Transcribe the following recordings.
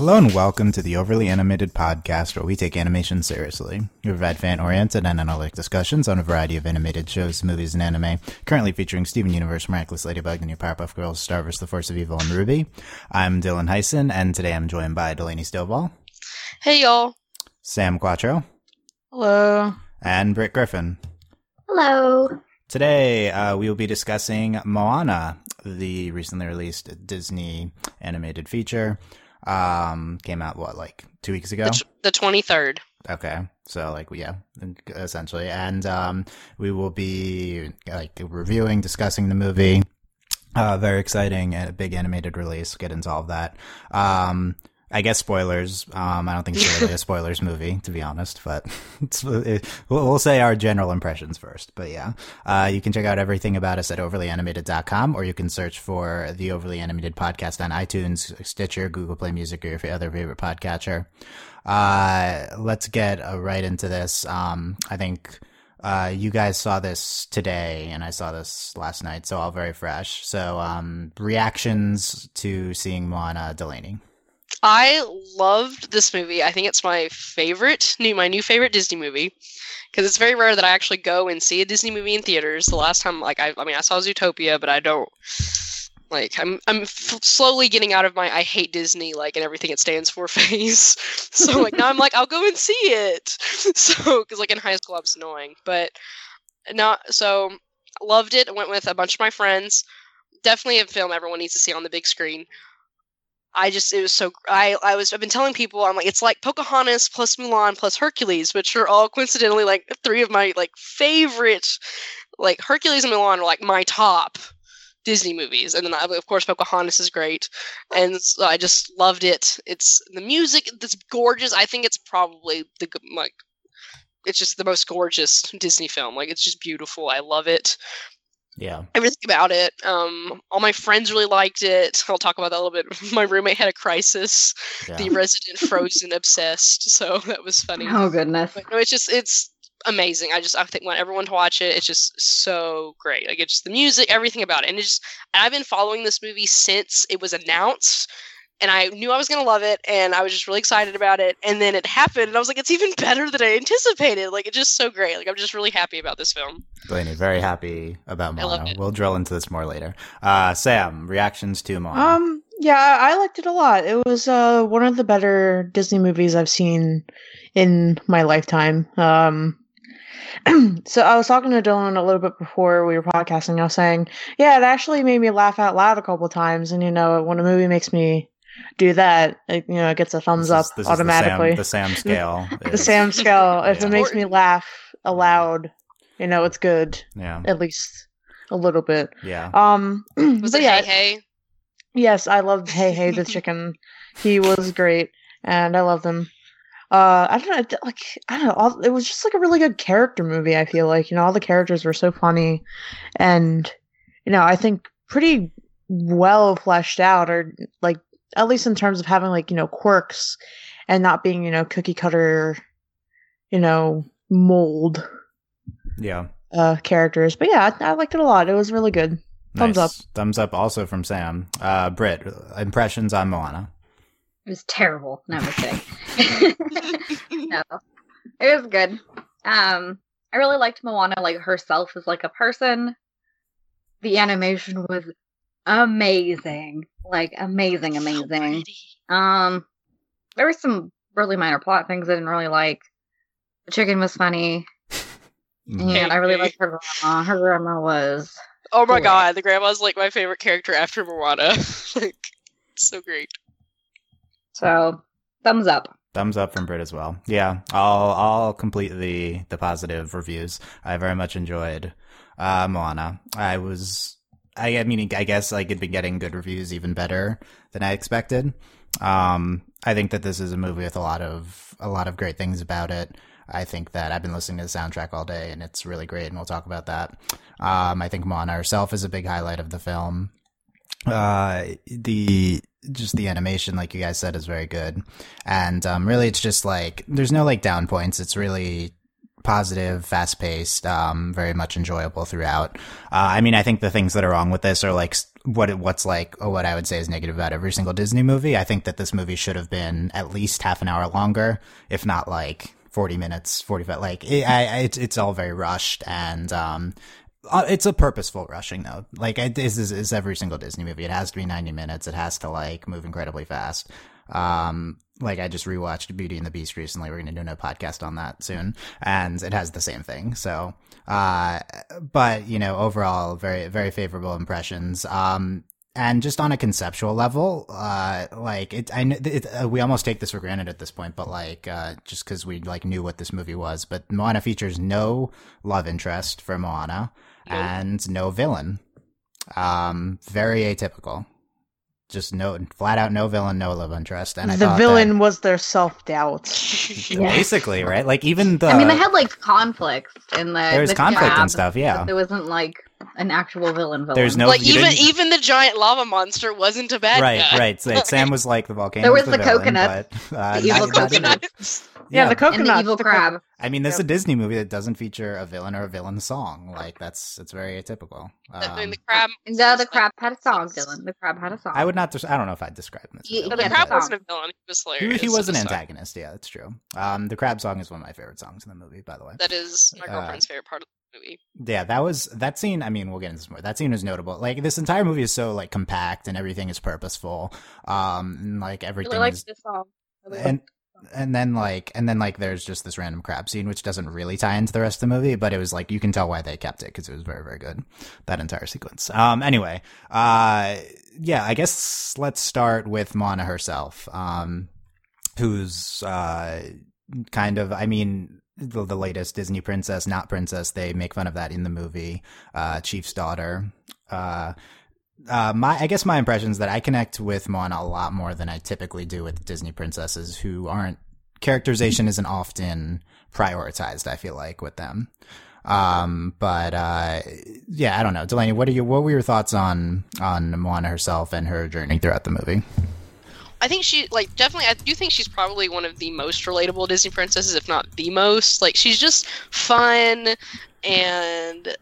Hello and welcome to the Overly Animated Podcast, where we take animation seriously. We provide fan-oriented and analytic discussions on a variety of animated shows, movies, and anime. Currently featuring Steven Universe, Miraculous Ladybug, The New Powerpuff Girls, Star vs. The Force of Evil, and RWBY. I'm Dylan Heisen, and today I'm joined by Delaney Stovall, Hey y'all. Sam Quattro, Hello. and Britt Griffin. Hello. Today, uh, we will be discussing Moana, the recently released Disney animated feature. Um, came out what like two weeks ago. The, t- the 23rd. Okay, so like yeah, essentially, and um, we will be like reviewing, discussing the movie. Uh, very exciting and a big animated release. Get into all of that. Um, I guess spoilers. Um, I don't think it's really a spoilers movie, to be honest, but it, we'll, we'll say our general impressions first. But yeah, uh, you can check out everything about us at overlyanimated.com or you can search for the Overly Animated Podcast on iTunes, Stitcher, Google Play Music, or your other favorite podcatcher. Uh, let's get uh, right into this. Um, I think, uh, you guys saw this today and I saw this last night, so all very fresh. So, um, reactions to seeing Moana Delaney. I loved this movie. I think it's my favorite, new my new favorite Disney movie because it's very rare that I actually go and see a Disney movie in theaters. The last time, like I, I mean, I saw Zootopia, but I don't like. I'm I'm f- slowly getting out of my I hate Disney like and everything it stands for phase. so like now I'm like I'll go and see it. So because like in high school I was annoying, but not so loved it. Went with a bunch of my friends. Definitely a film everyone needs to see on the big screen. I just it was so I I was I've been telling people I'm like it's like Pocahontas plus Mulan plus Hercules, which are all coincidentally like three of my like favorite like Hercules and Mulan are like my top Disney movies, and then of course Pocahontas is great, and so I just loved it. It's the music that's gorgeous. I think it's probably the like it's just the most gorgeous Disney film. Like it's just beautiful. I love it Yeah. everything about it. Um, all my friends really liked it. I'll talk about that a little bit. My roommate had a crisis. yeah. The resident Frozen obsessed, so that was funny. Oh goodness. But no, it's just it's amazing. I just I think want everyone to watch it. It's just so great. Like it's just the music, everything about it, and it's just I've been following this movie since it was announced. And I knew I was gonna love it, and I was just really excited about it. And then it happened, and I was like, "It's even better than I anticipated." Like, it's just so great. Like, I'm just really happy about this film. Delaney very happy about I loved Moana. it. We'll drill into this more later. Uh, Sam, reactions to Moana. Um, yeah, I liked it a lot. It was uh one of the better Disney movies I've seen in my lifetime. Um, so I was talking to Dylan a little bit before we were podcasting. I was saying, yeah, it actually made me laugh out loud a couple of times. And you know, when a movie makes me do that, it, you know, it gets a thumbs This up is- this is automatically. The Sam, the Sam scale. The is- Sam scale. If Yeah. it makes me laugh aloud, you know, it's good. Yeah. At least a little bit. Yeah. Um, Was it yeah, Heihei? Yes, I loved Heihei the chicken. He was great, and I loved him. Uh, I don't know, like I don't know. All, it was just like a really good character movie. I feel like you know all the characters were so funny, and you know I think pretty well fleshed out, or like at least in terms of having like you know quirks and not being you know cookie cutter, you know mold Yeah. uh characters. But yeah, I, I liked it a lot. It was really good. Thumbs Nice. Thumbs up also from Sam. Uh, Britt, impressions on Moana. It was terrible. No, I'm just no, it was good. Um, I really liked Moana, like herself as like a person. The animation was amazing, like amazing, amazing. Um, there were some really minor plot things I didn't really like. The chicken was funny, Mhm. and I really liked her grandma. Her grandma was Oh my Cool. god, the grandma's like my favorite character after Moana. like, so great. so thumbs up. Thumbs up from Britt as well. Yeah, I'll I'll complete the the positive reviews. I very much enjoyed uh, Moana. I was I, I mean I guess I could be getting good reviews even better than I expected. Um, I think that this is a movie with a lot of a lot of great things about it. I think that I've been listening to the soundtrack all day and it's really great, and we'll talk about that. Um, I think Moana herself is a big highlight of the film. Uh, the just the animation, like you guys said, is very good, and um, really, it's just like there's no like down points. It's really positive, fast paced, um, very much enjoyable throughout. Uh, I mean, I think the things that are wrong with this are like what it- what's like what I would say is negative about every single Disney movie. I think that this movie should have been at least half an hour longer, if not like forty minutes, forty five. Like it, I, it's it's all very rushed and um. uh, It's a purposeful rushing though. Like it is, is, is every single Disney movie. It has to be 90 minutes. It has to like move incredibly fast. Um, like I just rewatched Beauty and the Beast recently. We're going to do a podcast on that soon, and it has the same thing. So, uh, but you know, overall, very very favorable impressions. Um, and just on a conceptual level, uh, like it, I, it, uh, we almost take this for granted at this point, but like, uh, just because we like knew what this movie was, but Moana features no love interest for Moana Nope. and no villain. Um, very atypical. Just no, flat out no villain, no love interest. And I the villain that- was their self doubt. Yeah. basically, right? Like even the I mean, they had like conflicts in the. there was the conflict crab, and stuff. Yeah, but There wasn't like an actual villain. villain. There's no- like even didn't- even the giant lava monster wasn't a bad right, guy. right. So Sam was like the volcano. There was the, the villain, coconut, but, uh, the evil not- not even- Coconuts. Yeah, the and coconut. the evil crab. I mean, this is a Disney movie that doesn't feature a villain or a villain song. Like that's it's very atypical. I Um, the crab. No, the crab had a song, Dylan. The crab had a song. I would not. Des- I don't know if I'd describe him as. a villain, The crab wasn't a villain. He was He, hilarious. he was an I'm antagonist. Yeah, that's true. Um, the crab song is one of my favorite songs in the movie, by the way. That is my Uh, girlfriend's favorite part of the movie. Yeah, that was that scene. I mean, we'll get into this more. That scene was notable. Like this entire movie is so like compact and everything is purposeful. Um, and, like I everything really liked is this song. Really and and then like and then like there's just this random crab scene which doesn't really tie into the rest of the movie but it was like you can tell why they kept it because it was very very good that entire sequence um anyway uh yeah i guess let's start with Moana herself um who's uh kind of i mean the, the latest disney princess not princess they make fun of that in the movie uh chief's daughter uh uh, my I guess my impression is that I connect with Moana a lot more than I typically do with Disney princesses who aren't characterization isn't often prioritized. I feel like with them. Um, but uh, yeah, I don't know, Delaney. What are you? What were your thoughts on on Moana herself and her journey throughout the movie? I think she like definitely. I do think she's probably one of the most relatable Disney princesses, if not the most. Like she's just fun, and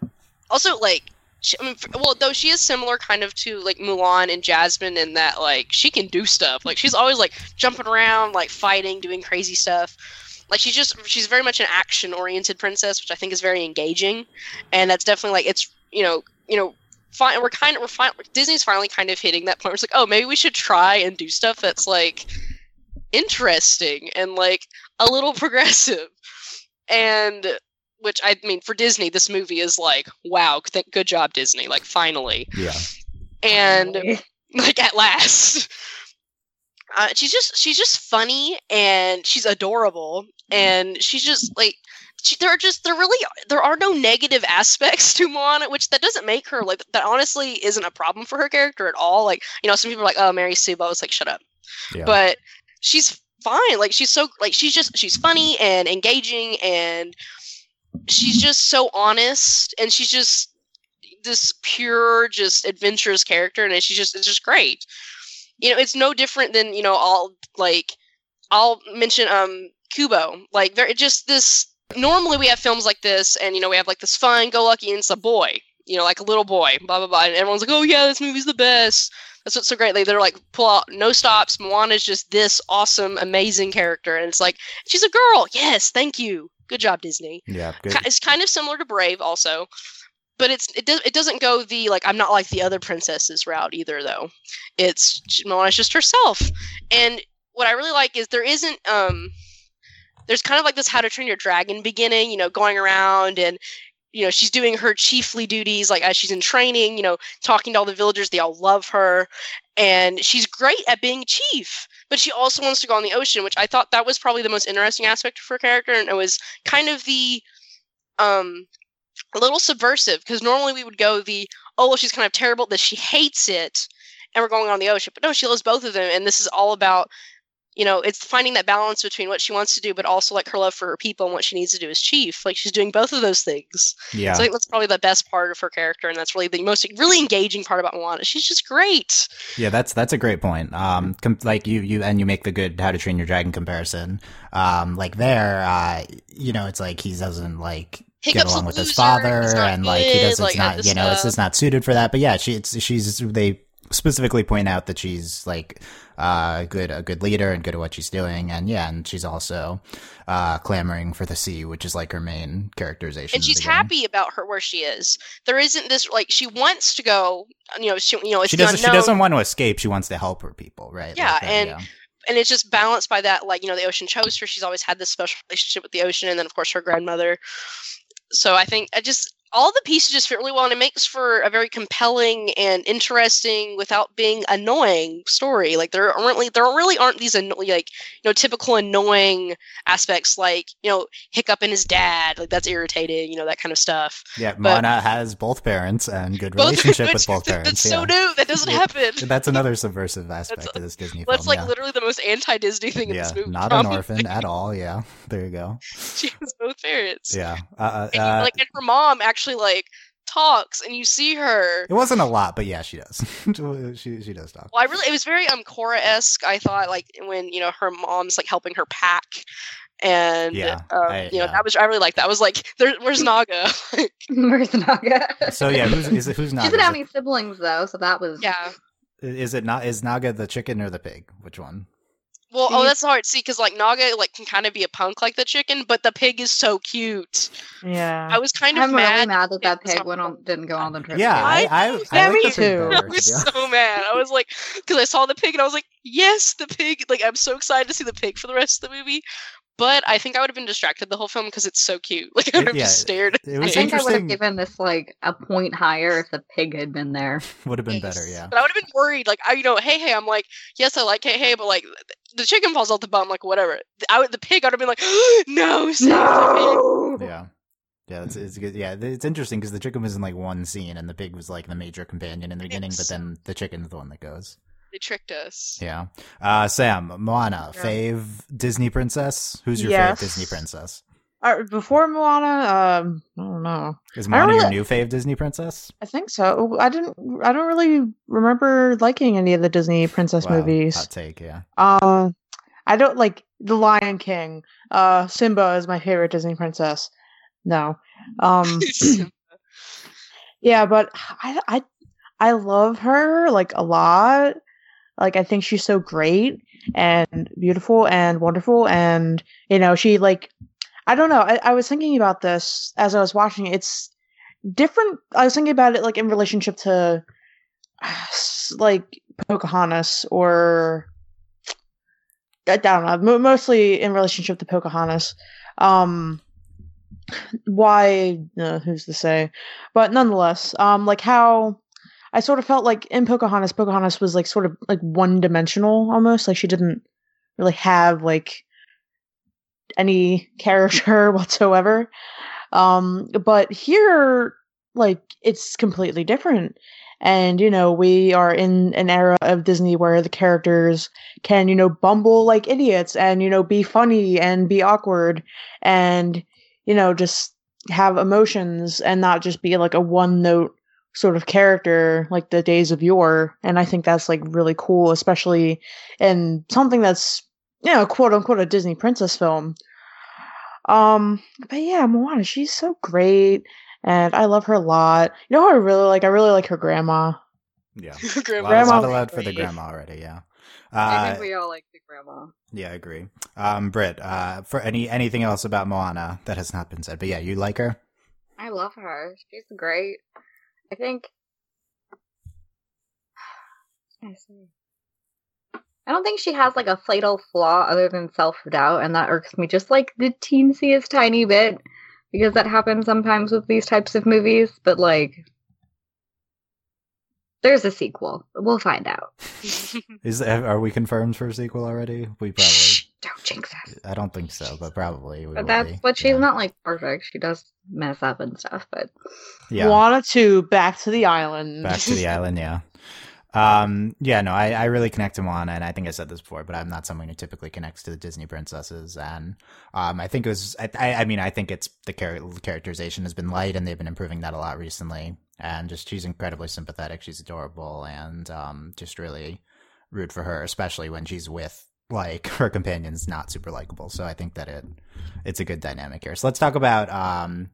also like. She, I mean, well, though she is similar kind of to like Mulan and Jasmine in that like she can do stuff. Like she's always like jumping around, like fighting, doing crazy stuff. Like she's just she's very much an action oriented princess, which I think is very engaging, and that's definitely like it's you know you know fine. We're kind of we're fine. Disney's finally kind of hitting that point where it's like, oh, maybe we should try and do stuff that's like interesting and like a little progressive. And which I mean, for Disney, this movie is like, wow, th- good job, Disney. Like, finally. Yeah, And it. like at last. Uh, she's just she's just funny and she's adorable and she's just like she, there are just there really there are no negative aspects to Moana, which that doesn't make her like that. Honestly, isn't a problem for her character at all. Like you know, some people are like, "Oh, Mary Sue," but I was like, "Shut up." yeah. But she's fine. Like she's so like she's just she's funny and engaging and she's just so honest and she's just this pure just adventurous character and she's just it's just great you know it's no different than you know all like i'll mention um kubo like there just this normally we have films like this and you know we have like this fun go lucky and it's a boy you know like a little boy blah blah blah and everyone's like oh yeah this movie's the best. That's what's so great. Like they're like pull out no stops. Moana's just this awesome amazing character and it's like she's a girl. Yes thank you. Good job disney. Yeah, good. It's kind of similar to Brave also, but it's it does it doesn't go the like I'm not like the other princesses route either though. It's Moana's just herself, and what I really like is there isn't um there's kind of like this How to Train Your Dragon beginning, you know, going around and you know she's doing her chiefly duties like as she's in training, you know, talking to all the villagers, they all love her, and she's great at being chief. But she also wants to go on the ocean, which I thought that was probably the most interesting aspect of her character, and it was kind of the um a little subversive because normally we would go the oh well she's kind of terrible that she hates it and we're going on the ocean but no she loves both of them and this is all about you know, it's finding that balance between what she wants to do, but also like her love for her people and what she needs to do as chief. Like she's doing both of those things. Yeah. So I think that's probably the best part of her character, and that's really the most really engaging part about Moana. She's just great. Yeah, that's that's a great point. Um, com- like you you and you make the good How to Train Your Dragon comparison. Um, like there, uh, you know, it's like he doesn't like get Hiccup's along with his father, and like he good, does. It's like, not you know, it's just not suited for that. But yeah, she it's she's they specifically point out that she's like uh, a good a good leader and good at what she's doing, and yeah, and she's also uh, clamoring for the sea, which is like her main characterization. and she's happy about her where she is. There isn't this like she wants to go. You know, she you know it's She doesn't. She doesn't want to escape. She wants to help her people, right? Yeah, Like that, and yeah. and it's just balanced by that like you know the ocean chose her. She's always had this special relationship with the ocean, and then of course her grandmother. So I think I just all the pieces just fit really well, and it makes for a very compelling and interesting, without being annoying story. Like there aren't really there really aren't these anno- like you know typical annoying aspects like you know Hiccup and his dad like that's irritating, you know that kind of stuff. Yeah, but- Moana has both parents and good Both- relationship with both parents. That's yeah. so new. That doesn't happen. That's another subversive aspect That's- of this Disney That's film. like yeah. literally the most anti-Disney thing in yeah, this movie. not an orphan at all. Yeah, there you go. She has both parents. Yeah, uh, uh, And, uh, like and her mom actually like talks and you see her it wasn't a lot, but yeah, she does. she she does talk. well i really it was very um Korra-esque i thought like when you know her mom's like helping her pack and Yeah, um, I- you know yeah. that was i really liked that i was like there, where's naga Where's Naga? So yeah, who's is it? Who's She Naga? doesn't have Is any siblings though, so that was yeah it- Is it not? Is Naga the chicken or the pig? Which one? Well oh that's hard to see because like naga like can kind of be a punk like the chicken but the pig is so cute Yeah. i was kind of I'm mad really mad that that pig went on didn't go on the trip. Yeah, I I- I, I, Yeah, like me too. I was be honest. so mad. I was like, because I saw the pig and I was like, yes, the pig. Like, I'm so excited to see the pig for the rest of the movie. But I think I would have been distracted the whole film because it's so cute. Like, I would have Yeah, just stared. It I think I would have given this like a point higher if the pig had been there. Would have been better. Yeah. But I would have been worried. Like, I, you know, hey, hey, I'm like, yes, I like hey, hey, but like, the chicken falls off the bum, like, whatever. I would, the pig, I'd have been like, no, save the pig. Yeah. Yeah, it's, it's good. Yeah, it's interesting because the chicken was in like one scene, and the pig was like the major companion in the beginning, but then the chicken's the one that goes. They tricked us. Yeah. Uh, Sam, Moana, Yeah. fave Disney princess. Who's your Yes. fave Disney princess? Uh, before Moana, um, I don't know. Is Moana your new fave Disney princess? I think so. I didn't. I don't really remember liking any of the Disney princess Wow, movies. Hot take. Yeah. Uh, I don't like The Lion King. Uh, Simba is my favorite Disney princess. No. Um, yeah, but I, I, I love her like a lot. Like I think she's so great and beautiful and wonderful, and you know she like. I don't know. I, I was thinking about this as I was watching. it. It's different. I was thinking about it like in relationship to, like Pocahontas or I don't know, mo- mostly in relationship to Pocahontas. Um, why? Uh, who's to say? But nonetheless, um, like how I sort of felt like in Pocahontas, Pocahontas was like sort of like one dimensional almost. Like she didn't really have like any character whatsoever. Um, but here, like it's completely different. And you know, we are in an era of Disney where the characters can, you know, bumble like idiots and, you know, be funny and be awkward and, you know, just have emotions and not just be like a one note sort of character like the days of yore. And I think that's like really cool, especially in something that's, you know, quote unquote a Disney princess film. Um, but yeah, Moana, she's so great. And I love her a lot. You know who I really like? I really like her grandma. Yeah. Grandma. Well, there's Grandma not allowed for the grandma already. Yeah. I Uh, think we all like the grandma. yeah, I agree. Um, Britt, uh, for any anything else about Moana that has not been said, but yeah, you like her. I love her. She's great. I think. I see. I don't think she has like a fatal flaw other than self doubt, and that irks me just like the teensiest tiny bit because that happens sometimes with these types of movies. But like, there's a sequel. We'll find out. Is are we confirmed for a sequel already? We probably. Shh, don't jinx us. I don't think so, but probably. But that's be. but she's yeah. not like perfect. She does mess up and stuff. But Yeah. Moana 2, Back to the Island. Back to the island. Yeah. Um, yeah, no, I, I really connect to Moana, and I think I said this before, but I'm not someone who typically connects to the Disney princesses, and um, I think it was, I, I, I mean, I think it's the char- characterization has been light, and they've been improving that a lot recently, and just she's incredibly sympathetic, she's adorable, and um, just really root for her, especially when she's with like her companion's not super likable. So I think that it it's a good dynamic here. So let's talk about um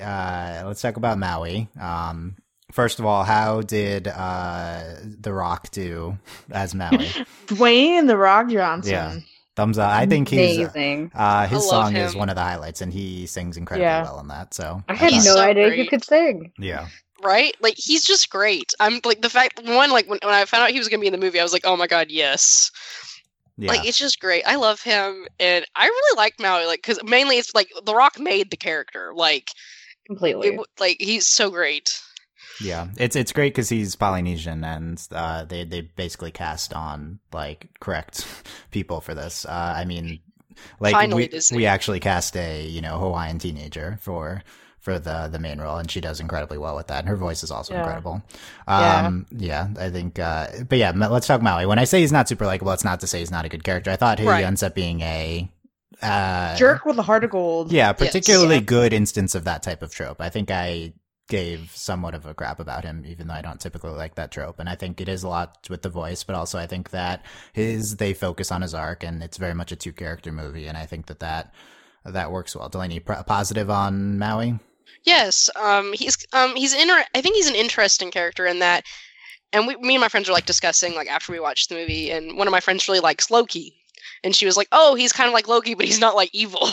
uh let's talk about Maui. Um first of all, how did uh The Rock do as Maui? Dwayne and the Rock Johnson. Yeah. Thumbs up. I think he's amazing. uh his I love song is one of the highlights and he sings incredibly Yeah. well in that. So I had He's no so idea he could sing. yeah. right? Like he's just great. I'm like the fact one like when, when I found out he was gonna be in the movie, I was like, oh my god, yes. Yeah. Like it's just great. I love him, and I really like Maui. Like because mainly it's like The Rock made the character. Like Completely. it, like he's so great. Yeah, it's it's great because he's Polynesian, and uh, they they basically cast on like correct people for this. Uh, I mean, like Finally, we Disney. we actually cast a you know Hawaiian teenager for for the the main role, and she does incredibly well with that. And her voice is also Yeah. incredible. Yeah. Um, yeah. I think. Uh, but yeah, let's talk Maui. When I say he's not super likable, it's not to say he's not a good character. I thought he Right. ends up being a uh, Jerk with a heart of gold. yeah, Yes. particularly Yeah. good instance of that type of trope. I think I gave somewhat of a crap about him, even though I don't typically like that trope. And I think it is a lot with the voice, but also I think that his they focus on his arc, and it's very much a two character movie, and I think that that that works well. Delaney, pr- positive on Maui? Yes, um, he's um, he's inter- I think he's an interesting character in that, and we, me and my friends were like discussing like after we watched the movie, and one of my friends really likes Loki, and she was like, "Oh, he's kind of like Loki, but he's not like evil."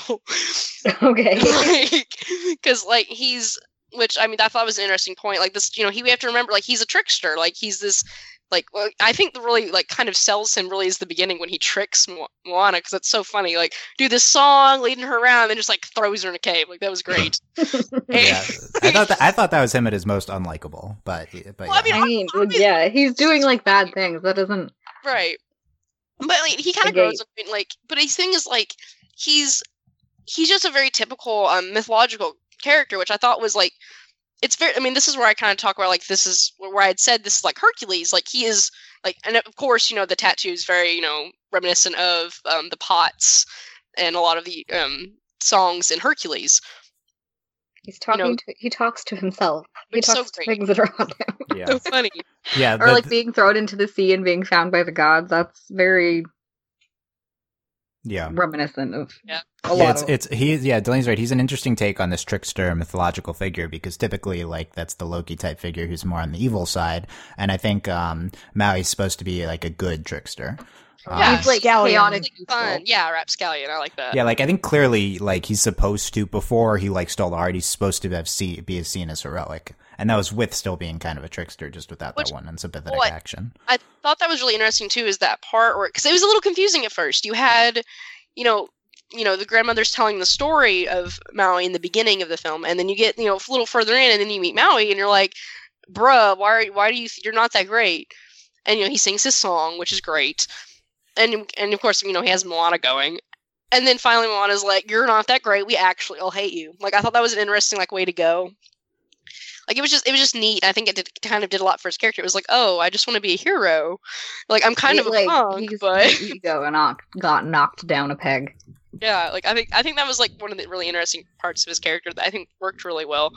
okay. because like he's which i mean i thought was an interesting point like this you know he we have to remember like he's a trickster like he's this like well, i think the really like kind of sells him really is the beginning when he tricks Mo- moana because that's so funny like do this song leading her around and just like throws her in a cave like that was great Yeah, I thought that, I thought that was him at his most unlikable, but but Well, I yeah. mean, I mean, yeah, he's doing like bad things. That doesn't. right but like he kind of Okay. grows up in like but his thing is like he's he's just a very typical um, mythological character which i thought was like it's very i mean this is where i kind of talk about like this is where i had said this is like hercules like he is like and of course you know the tattoo is very you know reminiscent of um, the pots and a lot of the um, songs in hercules He's talking know- to. He talks to himself. He It's so talks to great. things that are around him. yeah, so funny yeah. or the- like being thrown into the sea and being found by the gods. That's very yeah. reminiscent of Yeah. a yeah, lot it's of. it's he yeah, Delaney's right. He's an interesting take on this trickster mythological figure because typically like that's the Loki type figure who's more on the evil side, and I think um Maui's supposed to be like a good trickster. Um, Yeah. He's like Scallion. chaotic. like useful. fun yeah rapscallion i like that yeah, like I think clearly like he's supposed to before he like stole the heart, he's supposed to have see, be seen as heroic, and that was with still being kind of a trickster, just without Which- that one unsympathetic what- action. I thought that was really interesting too. Is that part where because it was a little confusing at first. You had, you know, you know, the grandmother's telling the story of Maui in the beginning of the film, and then you get you know a little further in, and then you meet Maui, and you're like, "Bruh, why are why do you you're not that great?" And you know he sings his song, which is great, and and of course you know he has Moana going. And then finally, Moana's like, "You're not that great. We actually all hate you." Like I thought that was an interesting like way to go. Like it was just it was just neat. I think it did, kind of did a lot for his character. It was like, oh, I just want to be a hero. Like I'm kind of a like punk, he's but ego and knocked, got knocked down a peg. yeah, like I think I think that was like one of the really interesting parts of his character that I think worked really well.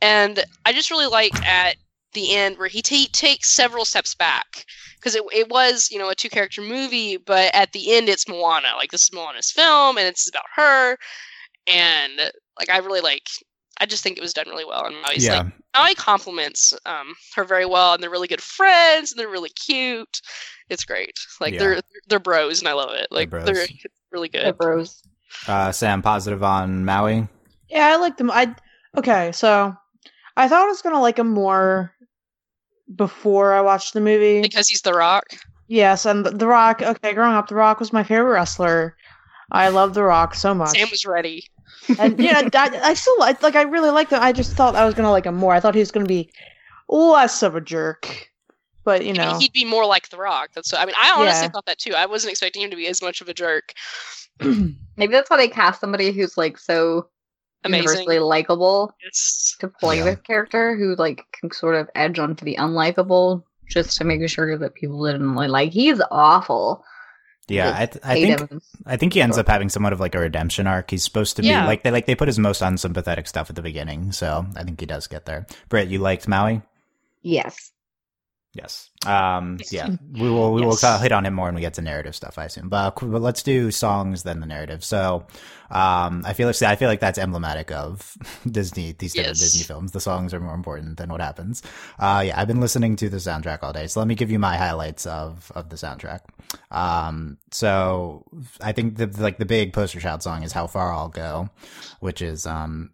And I just really liked at the end where he ta- takes several steps back because it it was you know a two character movie, but at the end it's Moana. Like this is Moana's film, and it's about her. And like I really like. I just think it was done really well, and Maui's yeah, like Maui compliments um, her very well, and they're really good friends, and they're really cute. It's great. Like Yeah. they're they're bros, and I love it. Like bros. they're really The good. bros. uh, Sam, positive on Maui. Yeah, I liked them. I okay, so I thought I was gonna like him more before I watched the movie. because he's the Rock. Yes, and the, the Rock. Okay, growing up, The Rock was my favorite wrestler. I love The Rock so much. Sam was ready. And yeah, I, I still like like I really liked him. I just thought I was gonna like him more. I thought he was gonna be less of a jerk, but you I mean, know, he'd be more like the Rock. That's. What, I mean, I honestly Yeah. thought that too. I wasn't expecting him to be as much of a jerk. Maybe that's why they cast somebody who's like so Amazing. universally likable It's to play Yeah. this character, who like can sort of edge onto the unlikable just to make sure that people didn't like. Like he's awful. Yeah, I, th- I think him. I think he ends up having somewhat of like a redemption arc. He's supposed to be yeah. like they like they put his most unsympathetic stuff at the beginning, so I think he does get there. Britt, you liked Maui? Yes. Yes. Um, yeah, we will we yes. will hit on him more when we get to narrative stuff, I assume. But, but let's do songs then the narrative. So, um, I feel like I feel like that's emblematic of Disney. These yes. Disney films. The songs are more important than what happens. Uh, yeah, I've been listening to the soundtrack all day. So let me give you my highlights of of the soundtrack. Um, so I think the like the big poster child song is "How Far I'll Go," which is um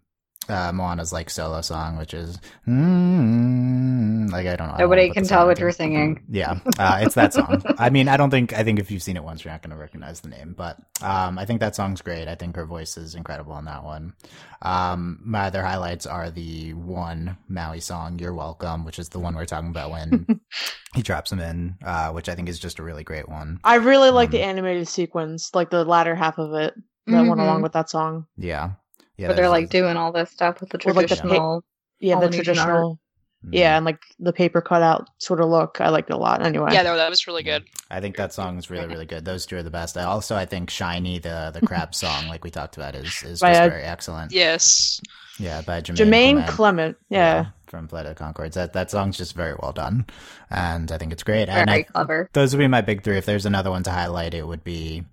uh, Moana's like solo song, which is mm, like I don't know. Nobody don't know can tell what you're singing. Yeah, uh, it's that song. I mean, I don't think I think if you've seen it once, you're not going to recognize the name, but um, I think that song's great. I think her voice is incredible on that one. Um, my other highlights are the one Maui song, "You're Welcome," which is the one we're talking about when he drops him in, uh, which I think is just a really great one. I really like um, the animated sequence, like the latter half of it that mm-hmm. went along with that song. Yeah. Yeah, they're like doing all this stuff with the traditional, like the pa- yeah, the traditional, mm-hmm. yeah, and like the paper cutout sort of look. I liked it a lot. Anyway, yeah, no, that was really good. I think that song is really, really good. Those two are the best. I also, I think "Shiny," the the crab song, like we talked about, is is just very excellent. Yes. Yeah, by Jermaine, Jermaine Clement. Clement. Yeah. yeah. From Flight of Conchords. That that song's just very well done, and I think it's great. Very and I, clever. Those would be my big three. If there's another one to highlight, it would be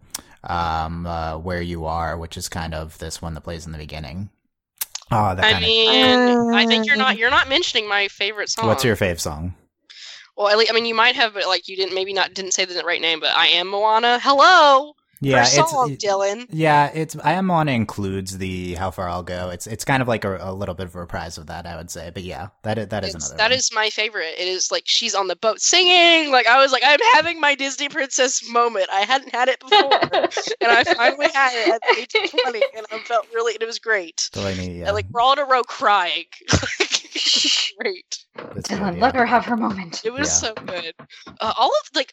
um, uh, "Where You Are," which is kind of this one that plays in the beginning. Oh, that I mean, of... I think you're not you're not mentioning my favorite song. What's your fave song? Well, at least, I mean, you might have, but like you didn't maybe not didn't say the right name, but I am Moana. Hello yeah, it's Dylan. Yeah, it's I am on includes the how far I'll go. It's it's kind of like a, a, little bit of a reprise of that, I would say. But yeah, that is, that is it's, another. That one. is my favorite. It is like she's on the boat singing. Like I was like I'm having my Disney princess moment. I hadn't had it before, and I finally had it at age twenty, and I felt really. It was great. Delaney, yeah. And, like we're all in a row crying. great. Dylan, let her have her moment. It was yeah. so good. Uh, all of like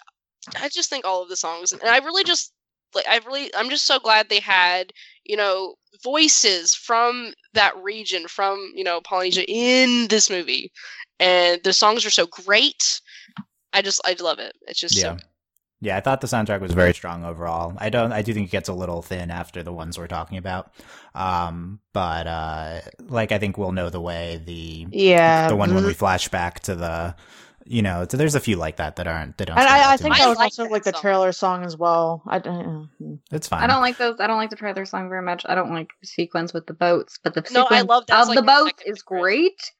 I just think all of the songs, and I really just like I really I'm just so glad they had you know voices from that region from you know Polynesia in this movie, and the songs are so great. I just I love it. It's just yeah. So- yeah, I thought the soundtrack was very strong overall. I don't, I do think it gets a little thin after the ones we're talking about. Um, but, uh, like, I think we'll know the way the, yeah, the one when we flash back to the, you know, so there's a few like that that aren't. They don't. And I, I think that was like also like the trailer song as well. I, uh, it's fine. I don't like those. I don't like the trailer song very much. I don't like the sequence with the boats, but the no, I love that. of like the boats is great.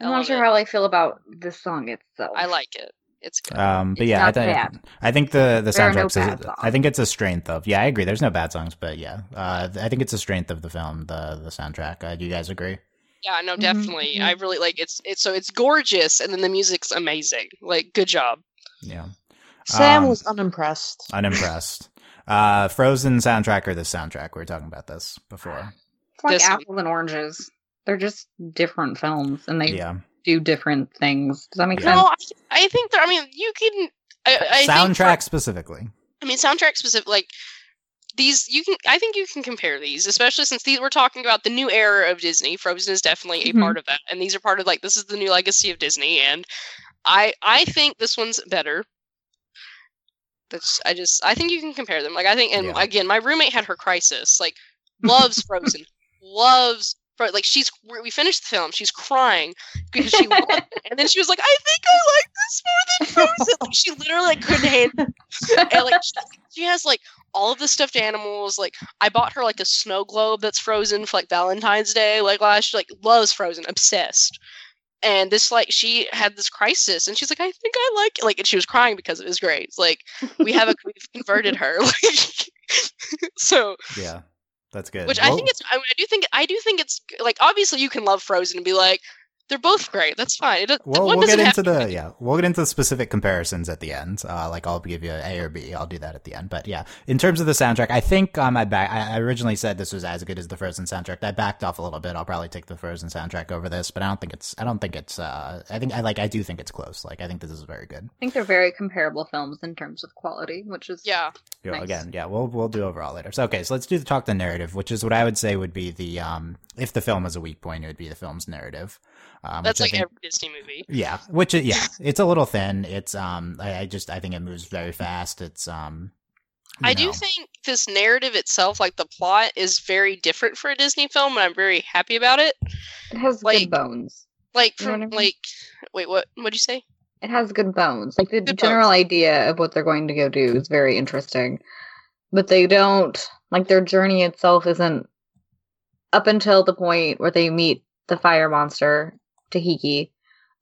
I'm not sure it. how I feel about the song itself. I like it. It's good. Um, but it's yeah, I, th- I think the the soundtrack. No I think it's a strength of. Yeah, I agree. There's no bad songs, but yeah, uh, I think it's a strength of the film. The the soundtrack. Uh, do you guys agree? Yeah, no, mm-hmm, definitely. Mm-hmm. I really like it's it's so it's gorgeous and then the music's amazing. Like good job. Yeah. Sam um, was unimpressed. Unimpressed. uh Frozen soundtrack or the soundtrack? We were talking about this before. It's like this apples and oranges. They're just different films and they yeah. do different things. Does that make sense? No, I, I think there I mean you can I, I soundtrack for, specifically. I mean soundtrack specific like these you can i think you can compare these especially since these we're talking about the new era of disney frozen is definitely a mm-hmm. part of that and these are part of like this is the new legacy of disney and i i think this one's better that's i just i think you can compare them like i think and yeah. again my roommate had her crisis like loves frozen loves like she's we finished the film she's crying because she loved it. and then she was like i think i like this more than frozen like she literally like, couldn't handle it. and like she, she has like all of the stuffed animals. Like I bought her like a snow globe that's frozen for like Valentine's Day. Like last, she like loves Frozen, obsessed. And this like she had this crisis, and she's like, I think I like it. like, and she was crying because it was great. It's like we have a we've converted her. Like, so yeah, that's good. Which I think it's. I, I do think I do think it's like obviously you can love Frozen and be like, they're both great. That's fine. It, well, we'll get into the yeah, we'll get into the specific comparisons at the end. Uh, like I'll give you A or B. I'll do that at the end. But yeah, in terms of the soundtrack, I think um, I back. I originally said this was as good as the Frozen soundtrack. I backed off a little bit. I'll probably take the Frozen soundtrack over this, but I don't think it's. I don't think it's. Uh, I think I like. I do think it's close. Like I think this is very good. I think they're very comparable films in terms of quality, which is yeah. Nice. Again, yeah, we'll we'll do overall later. So okay, so let's do the talk the narrative, which is what I would say would be the um if the film was a weak point, it would be the film's narrative. Um, That's like think- every Disney movie. yeah, which is, yeah, it's a little thin. It's um, I, I just I think it moves very fast. It's um, you I do think this narrative itself, like the plot, is very different for a Disney film, and I'm very happy about it. It has Like- good bones. Like You know from I mean? like, wait, what? What'd you say? It has good bones. Like the Good general bones. idea of what they're going to go do is very interesting. But they don't like their journey itself isn't up until the point where they meet the fire monster, Tahiki.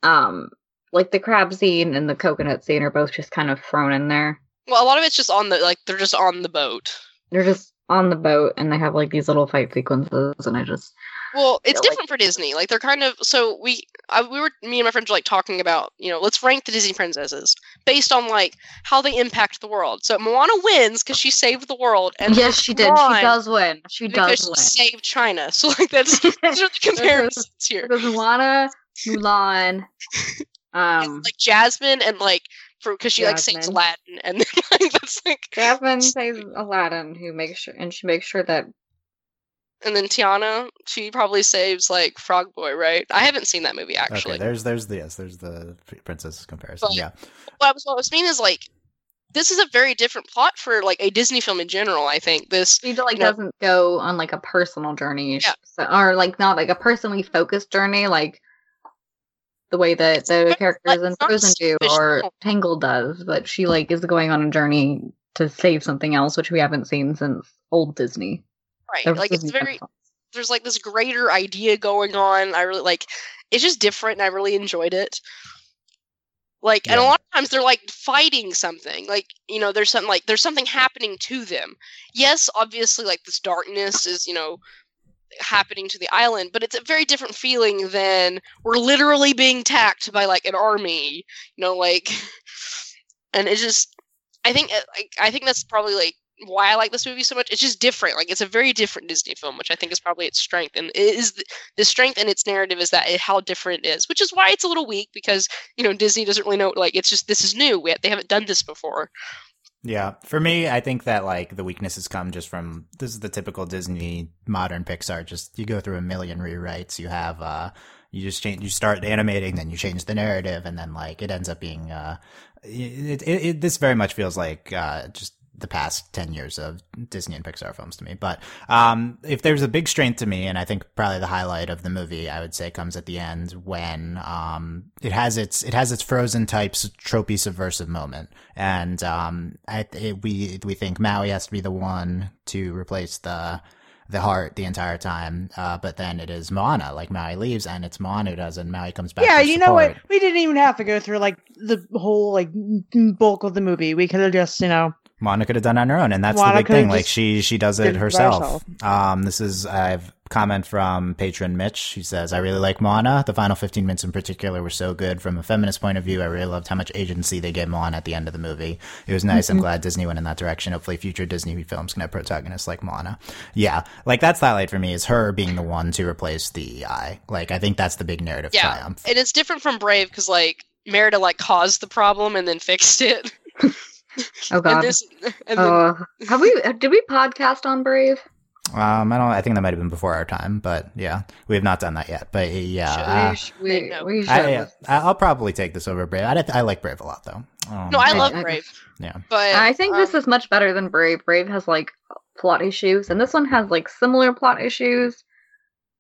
Um like the crab scene and the coconut scene are both just kind of thrown in there. Well, a lot of it's just on the like they're just on the boat. They're just on the boat and they have like these little fight sequences and I just Well, it's feel like- different for Disney. Like they're kind of so we I, we were me and my friends were like talking about you know let's rank the Disney princesses based on like how they impact the world. So Moana wins because she saved the world, and Yes, she did. She does win. She because does she saved China. So like that's those are the comparisons here. There's Moana, Mulan, And, um like Jasmine and like for because she like sings Jasmine. Latin and then, like that's like Jasmine saves Aladdin, who makes sure, and she makes sure that and then Tiana she probably saves like Frog Boy, right? I haven't seen that movie actually. Okay, there's there's the yes, there's the princess comparison. But- yeah, what I was what I was meaning is like this is a very different plot for like a Disney film in general. I think this she like No. doesn't go on like a personal journey, Yeah. so, or like not like a personally focused journey, like the way that the Like, characters in it's Frozen do or no. Tangled does. But she like is going on a journey to save something else, which we haven't seen since old Disney. right Ever like it's very Pixar. there's like this greater idea going on. I really like it's just different and I really enjoyed it. Like and a lot of times they're like fighting something. Like, you know, there's something like there's something happening to them. Yes, obviously like this darkness is, you know, happening to the island, but it's a very different feeling than we're literally being attacked by like an army, you know, like and it's just I think uh, like I think that's probably like why I like this movie so much. It's just different. Like it's a very different Disney film, which I think is probably its strength. And it is the, the strength in its narrative is that it, how different it is, which is why it's a little weak because you know Disney doesn't really know. Like it's just this is new. We, they haven't done this before. Yeah. For me, I think that like the weaknesses come just from this is the typical Disney modern Pixar. Just you go through a million rewrites. You have uh, you just change. You start animating, then you change the narrative, and then like it ends up being uh, it, it, it this very much feels like uh just the past 10 years of Disney and Pixar films to me. But um, if there's a big strength to me, and I think probably the highlight of the movie, I would say comes at the end when um, it has its it has its Frozen types tropey subversive moment, and um, I, it, we we think Maui has to be the one to replace the the heart the entire time, uh, but then it is Moana. Like Maui leaves, and it's Moana who does, and Maui comes back. yeah, you know what? We didn't even have to go through like the whole like bulk of the movie. We could have just, you know, Moana could have done it on her own, and that's Moana the big thing. Like she she does it it herself. herself. Um, this is I've comment from patron Mitch. She says, "I really like Moana. The final fifteen minutes in particular were so good from a feminist point of view. I really loved how much agency they gave Moana at the end of the movie. It was nice. I'm Mm-hmm. glad Disney went in that direction. Hopefully, future Disney films can have protagonists like Moana. Yeah, like that's the highlight for me is her being the one to replace the eye. Like I think that's the big narrative Yeah, triumph. and it's different from Brave because like Merida like caused the problem and then fixed it. Oh God. And this, and then, Uh, have we? Did we podcast on Brave? Um, I don't. I think that might have been before our time, but yeah, we have not done that yet. But yeah, Should uh, we, sh- we, no. we should. I, yeah, I'll probably take this over Brave. I, I like Brave a lot, though. Um, no, I I- love I- Brave, yeah. but I think this um, is much better than Brave. Brave has like plot issues, and this one has like similar plot issues,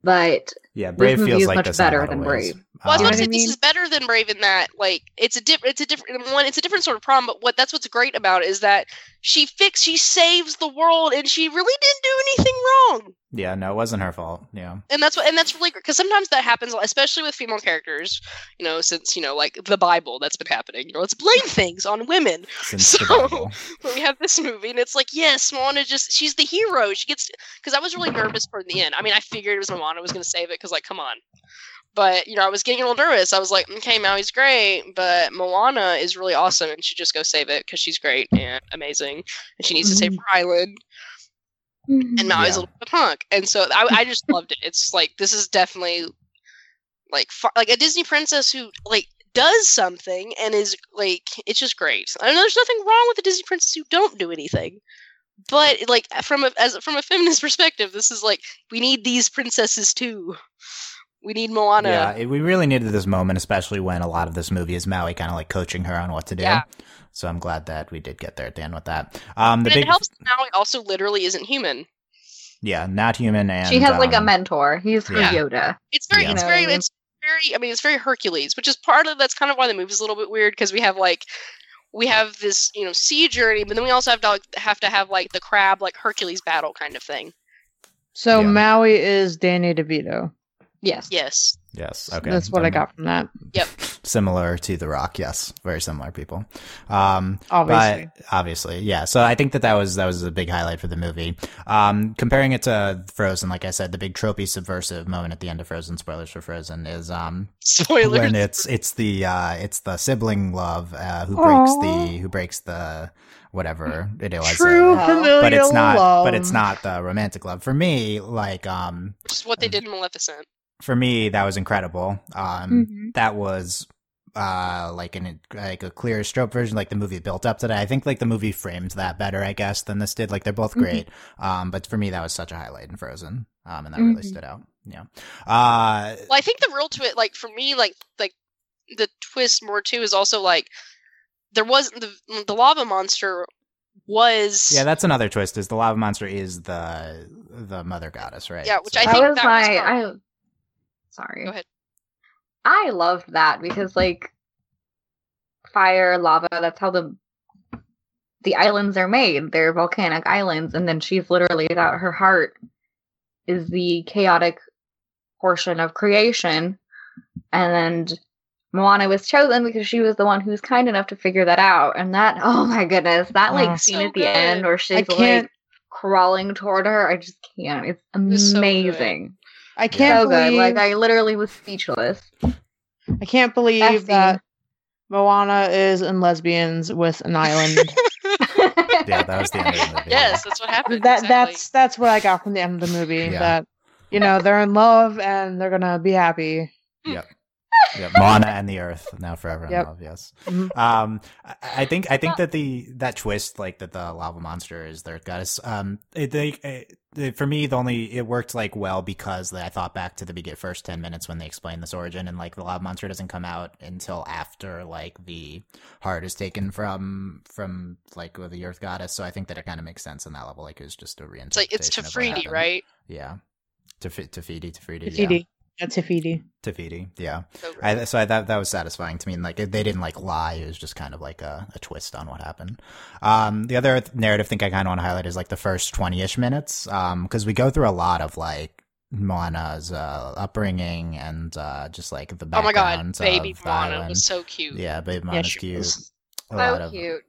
but Yeah, Brave movie feels is like much this in a better than ways. Brave. Well, I was about to say this is better than Brave in that, like, it's a different, it's a different one. It's a different sort of problem. But what that's what's great about it is that she fix, she saves the world, and she really didn't do anything wrong. yeah, no, it wasn't her fault. Yeah, And that's what, and that's really great because sometimes that happens, especially with female characters. You know, since you know, like the Bible, that's been happening. You know, let's blame things on women. since So-. We have this movie, and it's like, yes, Moana just, she's the hero. She gets, because I was really nervous for the end. I mean, I figured it was Moana was going to save it, because, like, come on. But, you know, I was getting a little nervous. I was like, okay, Maui's great, but Moana is really awesome, and she just go save it, because she's great and amazing, and she needs to save mm-hmm. her island, mm-hmm. and Maui's Yeah. a little bit punk. And so I, I just loved it. It's like, this is definitely, like, far, like a Disney princess who, like, does something and is like it's just great. I know there's nothing wrong with the Disney princess who don't do anything, but like from a as from a feminist perspective, this is like we need these princesses too. We need Moana. Yeah, it, we really needed this moment, especially when a lot of this movie is Maui kind of like coaching her on what to do. Yeah. So I'm glad that we did get there at the end with that. Um, the and big, it helps that Maui also literally isn't human. yeah, not human, and she has like a um, mentor. He's her Yeah. Yoda. It's very, Yeah. it's very, I mean? it's very. I mean, it's very Hercules, which is part of that's kind of why the movie's a little bit weird because we have like we have this you know sea journey, but then we also have to like, have to have like the crab like Hercules battle kind of thing. So Yeah. Maui is Danny DeVito. Yes. Yes. Yes, okay, That's what I Um, got from that. Yep. Similar to The Rock, yes, very similar people. Um, Obviously. But obviously, yeah. So I think that that was that was a big highlight for the movie. Um, comparing it to Frozen, like I said, the big tropey subversive moment at the end of Frozen. Spoilers for Frozen is um Spoilers. when it's it's the uh it's the sibling love uh, who breaks the who breaks the whatever it was. True uh, familial but it's not. love. But it's not the romantic love for me. Like um Which is what they did in Maleficent. For me that was incredible. Um Mhm. that was uh like an like a clear stroke version like the movie built up to that i think like the movie framed that better i guess than this did like they're both Mhm. great um but for me that was such a highlight in frozen um and that really Mhm. stood out yeah uh Well, I think the real twist, like for me, like like the twist more too is also like there was the the lava monster was yeah that's another twist is the lava monster is the the mother goddess right Yeah, which So- I that think was that my. was I. part- Sorry. Go ahead. I loved that because like fire, lava. That's how the the islands are made. They're volcanic islands, and then she's literally that her heart is the chaotic portion of creation, and Moana was chosen because she was the one who's kind enough to figure that out. And that, oh my goodness, that like Oh. scene So at the good. end where she's like crawling toward her, I just can't. It's amazing. I can't so good. believe Like I literally was speechless. I can't believe That that. Moana is in lesbians with an island. yeah that was the end of the movie yes, that's what happened. that exactly. that's that's what I got from the end of the movie. Yeah. That you know they're in love and they're gonna be happy. Yeah Moana and the Earth now forever in Yep. love. Yes. Mhm. Um, I, I think I think that the that twist, like that the lava monster is their goddess. Um, it, they it, it- for me the only it worked like well because I thought back to the begin first ten minutes when they explained this origin and like the lava monster doesn't come out until after like the heart is taken from from like the Earth goddess. So I think that it kind of makes sense in that level. Like it was just a reinterpretation. It's like it's of what Tafridi, happened. right? Yeah. Taf- Te Fiti, Tafidi, yeah. Te Fiti. Yeah, Te Fiti. Tafidi, yeah. So great. I, so I thought that was satisfying to me. And like they didn't like lie; it was just kind of like a, a twist on what happened. Um, the other th- narrative thing I kind of want to highlight is like the first twenty ish minutes, because we go through a lot of like Moana's uh, upbringing and uh, just like the oh my god, baby of Moana was so cute. yeah, baby Yeah, Moana's she cute. was. A lot So of cute.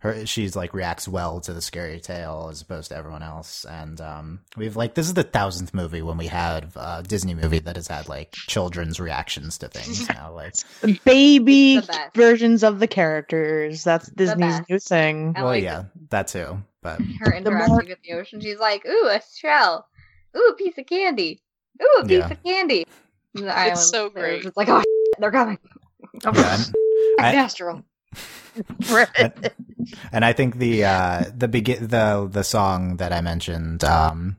Her she's like reacts well to the scary tale as opposed to everyone else and um we've like this is the thousandth movie when we have a disney movie that has had like children's reactions to things now like Baby versions of the characters. That's Disney's new thing. I well like yeah that too but her interacting more- with the ocean. She's like, "Ooh, a shell. Ooh, a piece of candy. Ooh, a piece Yeah. of candy." And the island so was great. just like, "Oh, they're coming." yeah and, I- Astral. And, and i think the uh the begin the the song that i mentioned um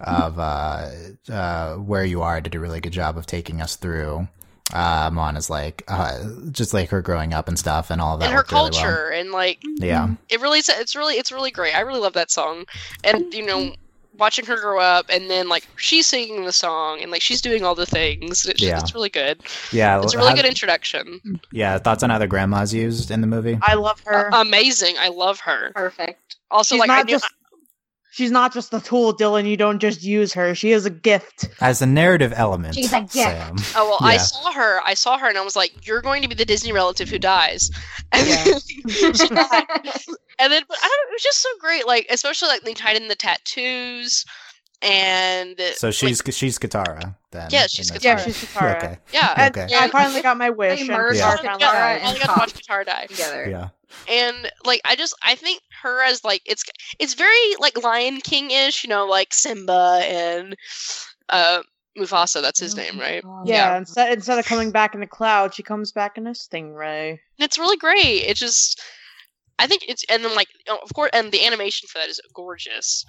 of uh uh where you are did a really good job of taking us through uh Moana's like uh just like her growing up and stuff and all that and her worked really well. culture and like yeah it really it's really it's really great. I really love that song. And you know, watching her grow up and then like she's singing the song and like she's doing all the things. It's, Yeah. it's really good. yeah It's a really how- good introduction. yeah thoughts on how the grandma's used in the movie I love her. Amazing. I love her. Perfect. Also she's like I knew just she's not just a tool, Dylan. You don't just use her. She is a gift. as a narrative element She's a gift. Sam. Oh well, I saw her. I saw her, and I was like, "You're going to be the Disney relative who dies." And Yeah. then she died. And then, but I don't. It was just so great. Like, especially like they tied in the tattoos, and so like, she's she's katara then Yeah, she's in Katara. Yeah, she's Katara. okay yeah, And Okay. I finally got my wish. They and merged Yeah. Katara yeah, finally Katara died. I and got to watch Katara die. together. yeah and like I just I think her as like it's it's very like Lion King ish, you know, like Simba and uh Mufasa. That's his name, right? Yeah, Yeah. Instead, instead of coming back in a cloud, she comes back in a stingray. And it's really great. It just I think it's and then like of course and the animation for that is gorgeous.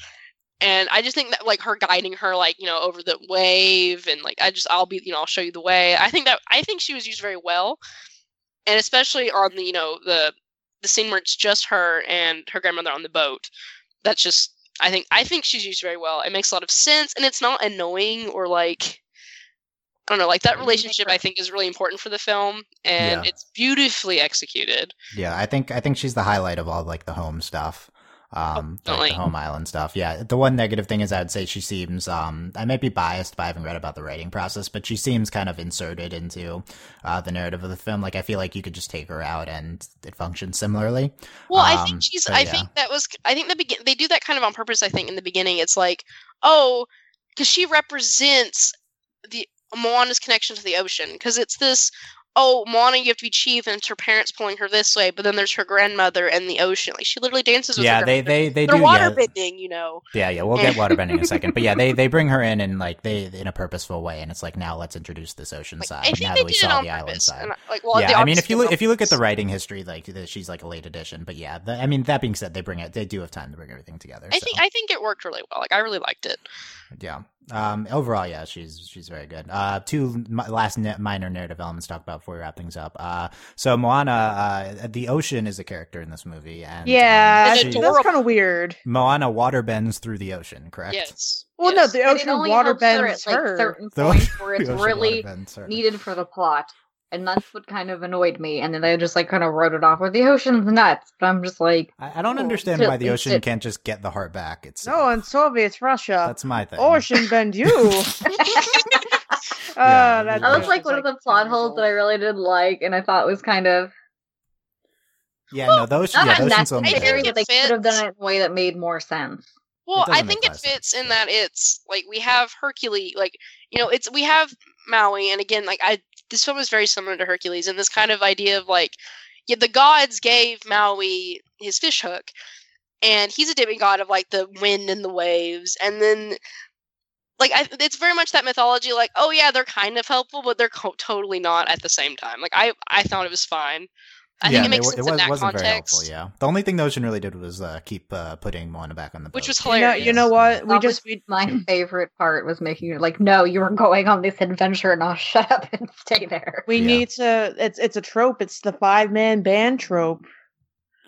and I just think that like her guiding her like you know over the wave and like I just I'll be you know I'll show you the way. I think that I think she was used very well, and especially on the you know the the scene where it's just her and her grandmother on the boat. That's just I think I think she's used very well. It makes a lot of sense, and it's not annoying or like I don't know, like that relationship. I think is really important for the film, and Yeah. it's beautifully executed. Yeah, I think I think she's the highlight of all like the home stuff. Um like the home island stuff. Yeah. The one negative thing is I'd say she seems um I might be biased by having read about the writing process, but she seems kind of inserted into uh the narrative of the film. Like I feel like you could just take her out and it functions similarly. Well, I Um, think she's. I yeah. think that was. I think the begin. They do that kind of on purpose. I think in the beginning, it's like, oh, because she represents the Moana's connection to the ocean. Because it's this. Oh, Moana, you have to be chief, and it's her parents pulling her this way. But then there's her grandmother and the ocean. Like she literally dances with. Yeah, her they they they They're do water yeah, bending, you know. yeah, yeah, we'll get waterbending in a second. But yeah, they they bring her in and like they in a purposeful way and it's like now let's introduce this ocean Like, side now they that we saw the island side. And, like, well, yeah, I mean, if you look if you look at the writing history, like that she's like a late addition. But yeah, the, I mean, that being said, they bring it. They do have time to bring everything together. I so, think I think it worked really well. Like I really liked it. yeah. Um, overall, yeah, she's she's very good. Uh, two last ne- minor narrative elements to talk about before we wrap things up. Uh, so Moana, uh, the ocean is a character in this movie, and Yeah, um, she- that's kind of weird. Moana water bends through the ocean, correct? Yes. Well, yes. no, the ocean water helps her bends at like her. certain The points where it's really needed for the plot. And that's what kind of annoyed me. And then they just like kind of wrote it off with the ocean's nuts. But I'm just like, I, I don't understand Till why the ocean did- can't just get the heart back. It's No, in Soviet Russia, that's my thing. ocean bend you. Yeah, Uh, that's that was Yeah. like one of the plot holes that I really did like, and I thought was kind of yeah, no, those. ocean, not yeah, the ocean's I think unnecessary, it but they could have done it in a way that made more sense. Well, I think it a lot of fits sense, in that it's like we have Hercules, like you know, it's we have Maui, and again, like I, this film is very similar to Hercules, and this kind of idea of like, yeah, the gods gave Maui his fish hook, and he's a demigod of like the wind and the waves, and then. Like I, it's very much that mythology. Like, oh yeah, they're kind of helpful, but they're co- totally not at the same time. Like I, I thought it was fine. I yeah, think it makes wa- sense in was, that wasn't context, very helpful. Yeah, the only thing the ocean really did was uh, keep uh, putting Moana back on the boat. which was You know, hilarious. you know what? We That just was we, my favorite part was making it like, no, you were going on this adventure, and I'll shut up and stay there. we Yeah. need to. It's it's a trope. It's the five man band trope.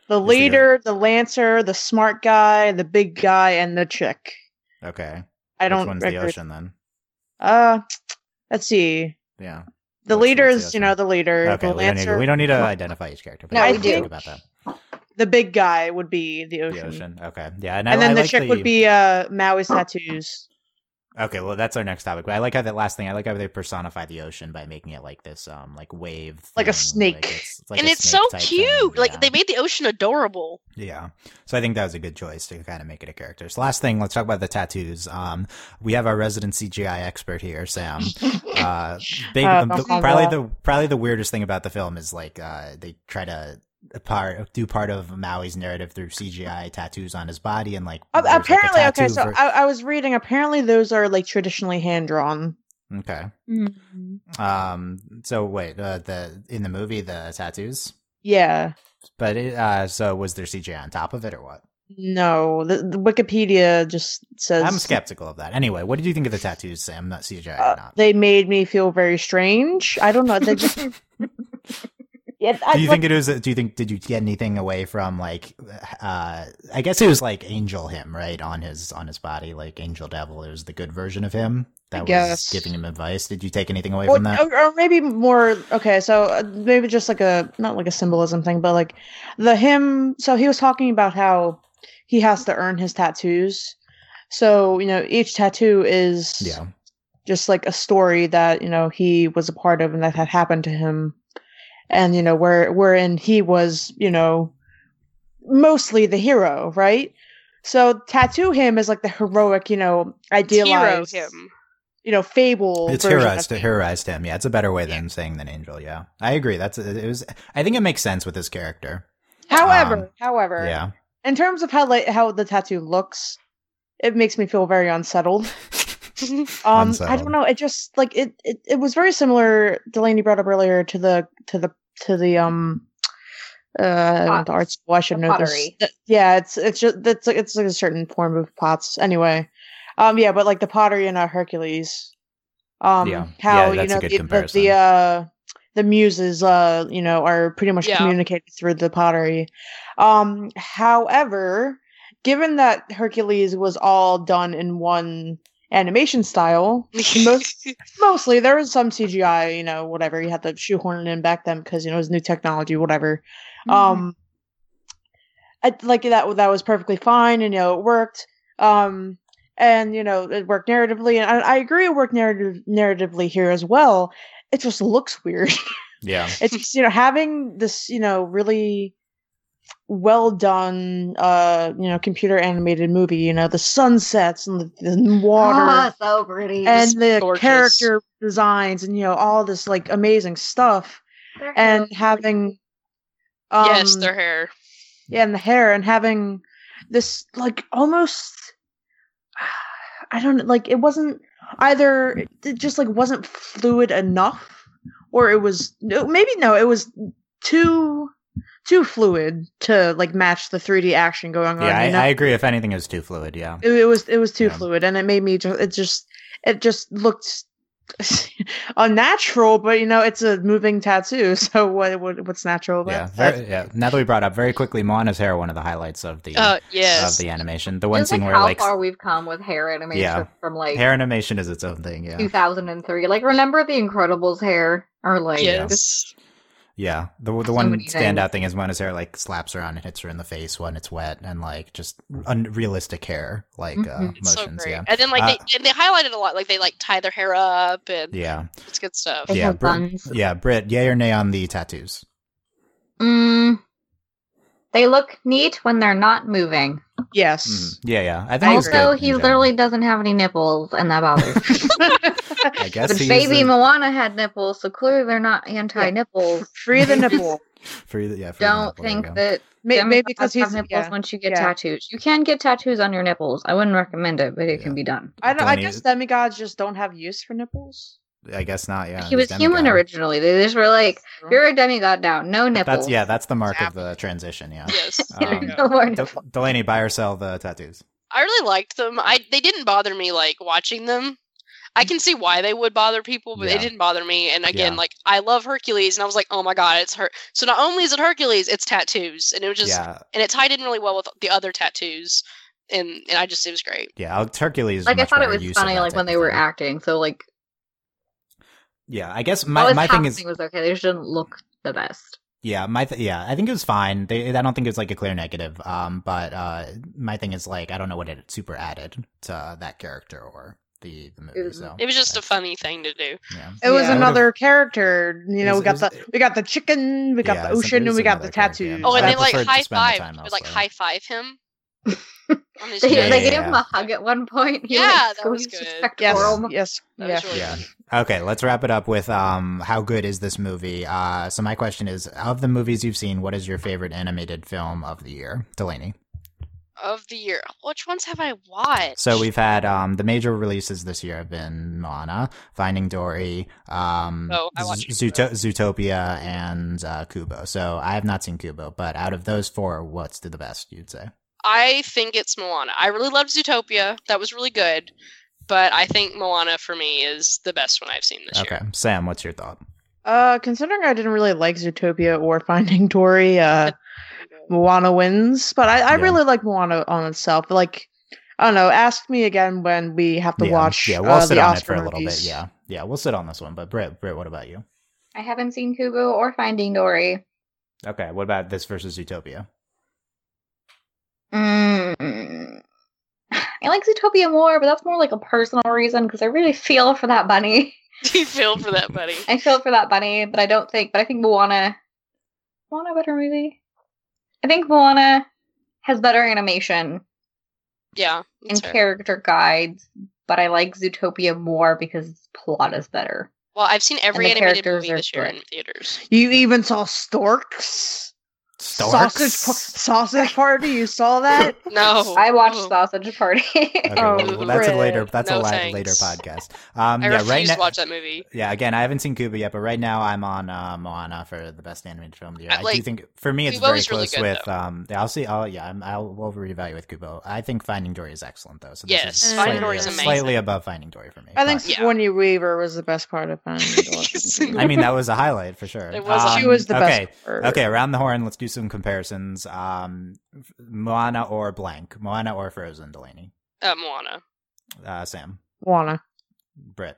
The the- leader, the lancer, the smart guy, the big guy, and the chick. okay. I Which don't. Which one's the ocean then? Uh, let's see. Yeah. The What's- leader is, you know, the leader. Okay, the we don't, need, lancer, we don't need to identify each character. But No, I we we do. Think about that. the big guy would be the The ocean, ocean. Okay. Yeah, and, and I, then I the like chick the, would be uh Maui's tattoos. Okay, well, that's our next topic. But I like how that last thing. I like how they personify the ocean by making it like this, um, like wave, Like a thing, snake. it's, it's like and a it's so snake type thing, cute. Like they made the ocean adorable. Yeah. So I think that was a good choice to kind of make it a character. So last thing, let's talk about the tattoos. Um, we have our resident CGI expert here, Sam. Uh, they, Uh, um, the- probably the probably the weirdest thing about the film is like uh, they try to part do part of Maui's narrative through CGI tattoos on his body and like Uh, there's, like, apparently, okay. So for- I, I was reading. Apparently, those are like traditionally hand drawn. okay. Um. So wait, uh, the in the movie the tattoos, Yeah. but it, uh, so was there CGI on top of it or what? No, the, the Wikipedia just says I'm skeptical of that. Anyway, what did you think of the tattoos, Sam? Not CGI uh, or not? they made me feel very strange. I don't know. They just yeah. I, do you like, think it was? Do you think did you get anything away from like? uh I guess it was like Angel him right on his on his body, like Angel Devil. It was the good version of him that was guess. giving him advice. Did you take anything away or, from that? or, or maybe more okay so uh, maybe just like a not like a symbolism thing but like the him so he was talking about how he has to earn his tattoos so you know each tattoo is yeah, just like a story that you know he was a part of and that had happened to him and you know where wherein he was you know mostly the hero right so tattoo him is like the heroic you know Hero idealized him. you know fable it's version heroized, of- heroized him. Yeah, it's a better way than saying than Angel. Yeah, I agree. That's it was. I think it makes sense with his character. however Um, however Yeah. in terms of how like how the tattoo looks it makes me feel very unsettled um i don't know it just like it, it it was very similar delaney brought up earlier to the to the to the um Uh, I went to art school. I should The know pottery. Th- Yeah, it's it's just it's like it's like a certain form of pots. Anyway, um, yeah, but like the pottery in uh, Hercules, um, Yeah. how Yeah, that's you a know good the, the, the uh the muses uh you know are pretty much Yeah. communicated through the pottery. Um, however, given that Hercules was all done in one animation style, most mostly there was some CGI, you know, whatever. You had to shoehorn it in back then because you know it was new technology, whatever. Mm-hmm. Um, I, like that that was perfectly fine, and you know it worked. Um, and you know it worked narratively, and I, I agree it worked narrative narratively here as well. It just looks weird. Yeah. it's just you know having this you know really well done uh you know computer animated movie you know the sunsets and the, the water Ah, so pretty. and the gorgeous. character designs and you know all this like amazing stuff Their and having um yes, their hair. yeah and the hair and having this like almost i don't like it wasn't either it just like wasn't fluid enough or it was no maybe no it was too too fluid to like match the 3d action going on Yeah, you know? I, I agree. If anything, it was too fluid. Yeah. it, it was it was too Yeah. fluid and it made me just it just it just looked unnatural but you know it's a moving tattoo so what, what what's natural about Yeah, that? very, yeah. Now that we brought up very quickly, Moana's hair, one of the highlights of the Uh, of the animation. The one Feels scene like where how like how far we've come with hair animation Yeah. from like hair animation is its own thing. Yeah, 2003. Like, remember the Incredibles hair? Or like, yes. Yeah. The the So one many standout things. thing is Moana's hair like slaps around and hits her in the face when it's wet, and like just unrealistic hair like uh, Mhm. It's so motions. great. yeah, And then like Uh, they and they highlighted a lot. Like they like tie their hair up and yeah, it's good stuff. They yeah. have Britt- buns. yeah. Britt, yay or nay on the tattoos? Mm, they look neat when they're not moving. Yes Mhm. Yeah, yeah. I think Also, he literally doesn't have any nipples, and that bothers me. I guess but he baby used the- Moana had nipples, so clearly they're not anti-nipples. free the nipple free the- yeah. for the Don't nipple, think that May- demigods maybe because he's nipples yeah. once you get yeah. tattoos. You can get tattoos on your nipples. I wouldn't recommend it, but it Yeah. can be done. I don't. I Delaney- guess demigods just don't have use for nipples. I guess not. Yeah, he was he's human originally. They just were like, "You're a demigod now, no nipples." That's yeah. That's the mark of the transition. Yeah. Yes. Um, there you go. no more De- nipples. Delaney, buy or sell the tattoos. I really liked them. I they didn't bother me like watching them. I can see why they would bother people, but Yeah. they didn't bother me. And again, Yeah. like I love Hercules, and I was like, oh my god, it's her. So not only is it Hercules, it's tattoos, and it was just yeah, and it tied in really well with the other tattoos, and and I just it was great. yeah. I'll- Hercules. is Like I thought it was funny, like when they were thing. acting. So like, Yeah, I guess my my thing is was okay. They just didn't look the best. yeah my th- yeah I think it was fine. They I don't think it was like a clear negative. Um, but uh, my thing is like I don't know what it super added to that character or the the movie. was- So It was just a funny thing to do. Yeah. It was Yeah. another character. You know, It we got was- the we got the chicken, we got Yeah, the it was- it ocean, and we got the another character, yeah. tattoos. Oh, and they like high spend the five. They like high five him. on his They, Yeah, they gave yeah, him a hug at one point. He, Yeah, like, that was good. yes, yes, That yeah. was really Yeah. good. Okay, let's wrap it up with um how good is this movie? Uh so my question is of the movies you've seen, what is your favorite animated film of the year? Delaney. Of the year, which ones have I watched? So we've had um the major releases this year have been Moana, Finding Dory, um Oh, Z- Zooto- Zootopia and uh Kubo. So I have not seen Kubo, but out of those four, what's the best you'd say? I think it's Moana. I really loved Zootopia. That was really good. But I think Moana for me is the best one I've seen this Okay. year. Okay. Sam, what's your thought? Uh, considering I didn't really like Zootopia or Finding Dory, uh, Moana wins. But I, I Yeah. really like Moana on itself. Like, I don't know. Ask me again when we have to yeah, watch. Yeah, we'll uh, sit the on Oscar it for a little movies. bit. Yeah. Yeah, we'll sit on this one. But Britt, Britt, what about you? I haven't seen Kubo or Finding Dory. Okay, what about this versus Zootopia? Mm. I like Zootopia more, but that's more like a personal reason because I really feel for that bunny. Do you feel for that, buddy? I feel for that bunny, but I don't think. But I think Moana, Moana better movie. I think Moana has better animation Yeah. that's and fair. character guides, but I like Zootopia more because its plot is better. Well, I've seen every animated movie are this year good. in theaters. You even saw storks. Sausage sausage party. You saw that? No, I watched Ugh. Sausage Party. Okay, Oh, well, that's a later. That's No a la- thanks. later podcast. Um, I yeah, refuse right to now. watch that movie. Yeah, again, I haven't seen Kubo yet, but right now I'm on uh, Moana for the best animated film of the year. I- I, do think for me it's Kubo very is really close good, with. Um, yeah, I'll see. I'll yeah, I'm, I'll we'll reevaluate Kubo. I think Finding Dory is excellent though. So this Yes, is Finding slightly, Dory is amazing. slightly above Finding Dory for me. I think but- Yeah. Sigourney Weaver was the best part of Finding Dory. I mean, that was a highlight for sure. It was Um, she was the okay. best. part. Okay, around the horn, let's do some comparisons. Um, Moana or blank, Moana or Frozen, Delaney, Uh, Moana. uh, Sam, Moana. Britt.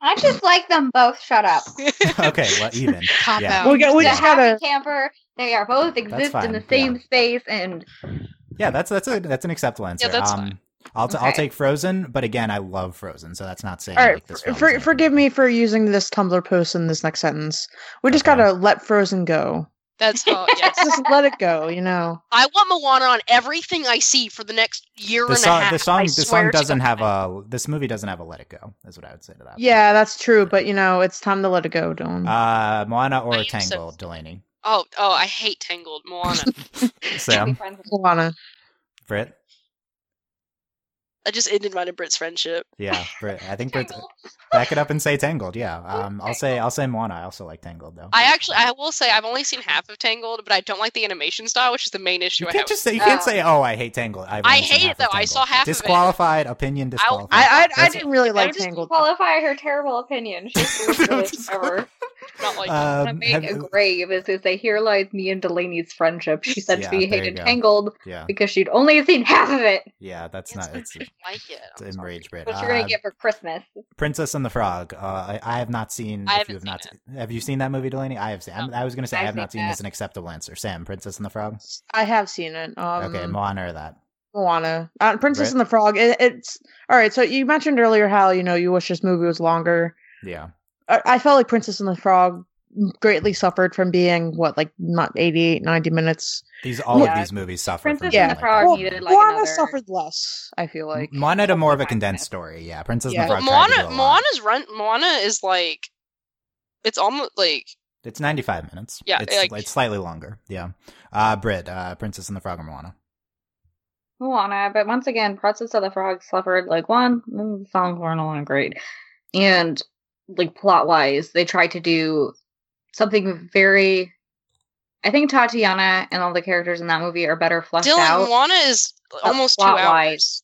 I just like them both. Shut up. okay, well, even. Cop Yeah. out. We got- we the just happy gotta- camper. They are both exist in the same yeah. space, and Yeah, that's that's a that's an acceptable answer. that's um, fine. I'll t- I'll take Frozen, but again, I love Frozen, so that's not saying All right, like this. for, for, forgive me for using this Tumblr post in this next sentence. We just Okay. gotta let Frozen go. That's how. Yes. Just let it go, you know. I want Moana on everything I see for the next year The and song, a half. the song, I the song doesn't have a. This movie doesn't have a "Let It Go." Is what I would say to that. Yeah, that's true, but you know, it's time to let it go, Dylan. Uh, Moana I or am so- Tangled, Delaney. Oh, oh, I hate Tangled. Moana. Sam, friends Moana. Britt. I just ended mine and Britt's friendship. Yeah, Britt, I think Britt. Tangled. Back it up and say Tangled. Yeah. Um, I'll say I'll say Moana. I also like Tangled though. I actually, I will say, I've only seen half of Tangled, but I don't like the animation style, which is the main issue You I can't have. just say you can't Oh. say oh I hate Tangled. I've I hate it, though. I Tangled. saw half of it. Disqualified opinion. Disqualified. I I, I That's- didn't really like would just Tangled. qualify her terrible opinion. She's the worst ever. Not like Um, gonna make have- a grave is to say here lies me and Delaney's friendship. She said Yeah, she there you hated. Tangled yeah, because she'd only seen half of it. yeah. That's It's not. not It's, like it. it's I'm sorry. enraged Britt. What you're gonna Uh, get for Christmas? Princess and the Frog. Uh, I, I have not seen. I if you have haven't not, have you seen that movie, Delaney? I have seen. I'm- No. I was going to say I I've have not seen seen that. as an acceptable answer. Sam, Princess and the Frog. I have seen it. Um, okay, Moana or that. Moana. Uh, Princess Right. and the Frog. It, it's all right. So you mentioned earlier how you know you wish this movie was longer. Yeah, I, I felt like Princess and the Frog greatly suffered from being what like not 88 90 minutes these all of these movies suffer. Princess from and the like Frog that. well, needed, like, Moana another- suffered less i feel like Moana had a more of a condensed story. Yeah, Princess Yeah. and the Frog. tried Moana, do a lot. Moana's run. Moana is like, it's almost like It's 95 minutes. Yeah, it's, like- it's slightly longer. Yeah. Uh, Britt, uh, Princess and the Frog or Moana. Moana, but once again, Princess of the Frog suffered like one, mm, the songs weren't all great, and like plot wise, they tried to do something very. I think Tatiana and all the characters in that movie are better fleshed Dylan. out. Moana is almost two plot-wise. hours.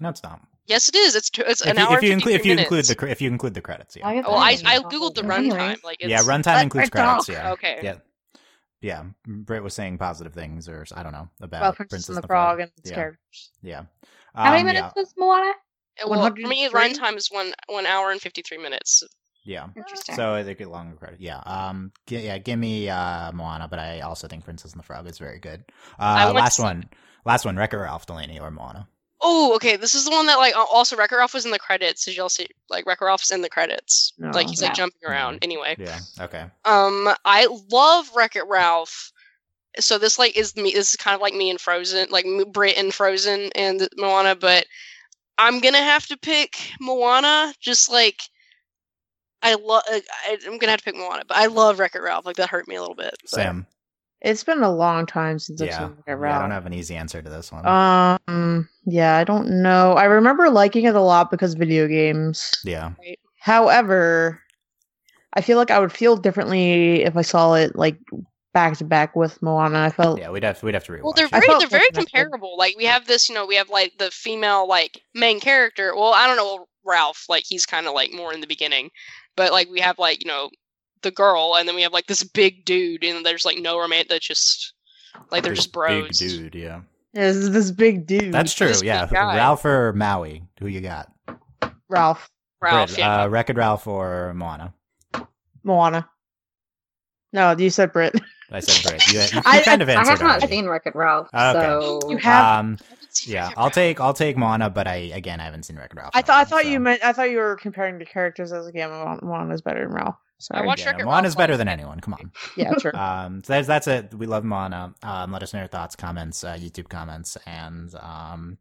No, it's not. Yes, it is. It's two, it's If an you, hour. if you and include if you include the cre- if you include the credits, yeah. I Well, I I googled the runtime. Like, it's, yeah, runtime includes credits. Yeah. Okay. Yeah. Yeah. Britt was saying positive things, or I don't know about about princess, and the frog and its yeah. characters Yeah. How many Um, minutes Yeah. was Moana? Well, for me, runtime is one one hour and fifty three minutes. yeah. Interesting. So they get longer credit. Yeah. Um. gi- yeah. Give me uh Moana, but I also think Princess and the Frog is very good. Uh, want to last see- one. Last one. Wreck-It Ralph, Delaney, or Moana. Oh, okay. This is the one that like also Wreck-It Ralph was in the credits. Did y'all see like Wreck-It Ralph's in the credits? No. Like he's like jumping around. Anyway, Yeah. Okay. um, I love Wreck-It Ralph. So this like is me. This is kind of like me and Frozen, like Britt and Frozen and Moana. But I'm gonna have to pick Moana. Just like I love. I'm gonna have to pick Moana, but I love Wreck-It Ralph. Like that hurt me a little bit. but- Sam. it's been a long time since i've Yeah. seen it yeah. I don't have an easy answer to this one. um yeah i don't know i remember liking it a lot because video games yeah. however i feel like i would feel differently if i saw it like back to back with moana i felt Yeah. We'd have we'd have to rewatch. Well, they're very they're very like that, but- comparable. Like we have this, you know, we have like the female like main character. Well, I don't know Ralph, like he's kind of like more in the beginning, but like we have like you know the girl, and then we have like this big dude, and there's like no romantic. That's just like they're This just bros. Big dude. Yeah. yeah, this, this big dude That's true. this Yeah. Ralph or Maui? Who you got? ralph Ralph, Britt, yeah. Uh, Wreck-It Ralph or Moana? moana no you said britt I said Britt. You, you I- kind of I answered have not already. seen Wreck-It Ralph, Okay. so You have- Um, yeah, I'll take I'll take Moana, but I again I haven't seen Wreck-It Ralph. i thought i thought so- you meant i thought you were comparing the characters as like yeah Mo- moana's better than ralph Sorry. watched Yeah, Wreck-It no, Moana's Ralph better than anyone. Come on. yeah true Um, so that's that's it. We love Moana. Um, let us know your thoughts, comments, uh, YouTube comments, and um,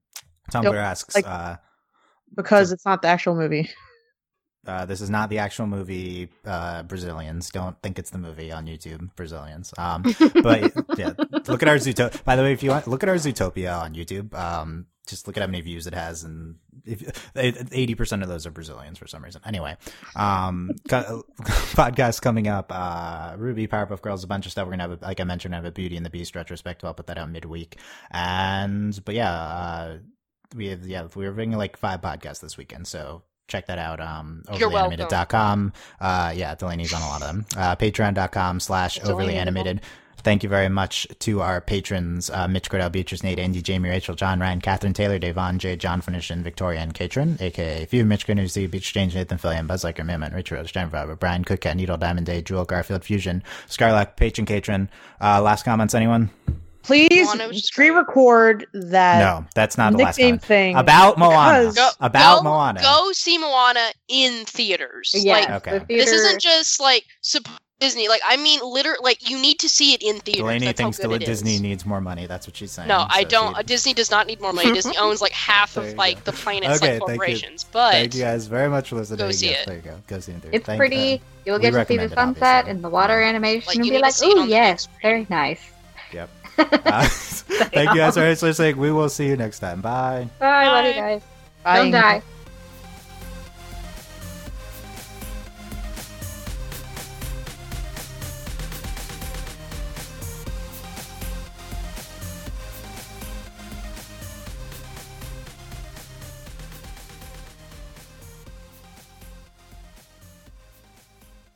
Tumblr Yep, asks. like- uh, because it's not the actual movie Uh, this is not the actual movie. Uh, Brazilians don't think it's the movie on YouTube. Brazilians. Um, but yeah, look at our Zootopia. By the way, if you want, look at our Zootopia on YouTube. Um, just look at how many views it has, and eighty percent of those are Brazilians for some reason. Anyway, um, podcast coming up. Uh, RWBY, Powerpuff Girls, a bunch of stuff. We're gonna have, a, like I mentioned, have a Beauty and the Beast retrospective. I'll put that out midweek. And but yeah, uh, we have yeah we were bringing like five podcasts this weekend, so check that out. Um, overlyanimated.com. Uh, yeah, Delaney's on a lot of them. Uh, patreon.com slash overly animated. Thank you very much to our patrons, uh, Mitch Cordell, Beatrice, Nate, Andy, Jamie, Rachel, John, Ryan, Catherine, Taylor, Devon, Jay, John Finish, and Victoria and Katrin, aka Few, Mitch, Goodnews, Beach Exchange, Nathan, Fillion, Buzz Liker, Mimman, Richard Rose, Jennifer, Brian, Cookcat, Needle, Diamond Day, Jewel, Garfield, Fusion, Scarlock, Patron, Katrin. Uh, last comments, anyone? Please pre-record that. No, that's not the last nickname thing about Moana. Go, about go, Moana. Go see Moana in theaters. Yeah, like, Okay. the theater, This isn't just like sup- Disney. Like I mean, literally, like you need to see it in theaters. Delaney That's how thinks good that Disney is. needs more money. That's what she's saying. No, I don't. she- uh, Disney does not need more money. Disney owns like half of like go. the planet's Okay, like thank you. corporations. But Thank you guys very much for listening. Go see Yes, it. There you go. Go see it. it's Thank- pretty. uh, You'll we get to see the sunset obviously. and the water animation Like, and you be like, see "Oh yes, very nice." Yep. Uh, thank you guys for listening. We will see you next time. Bye. Bye, love you guys. Bye. Don't die.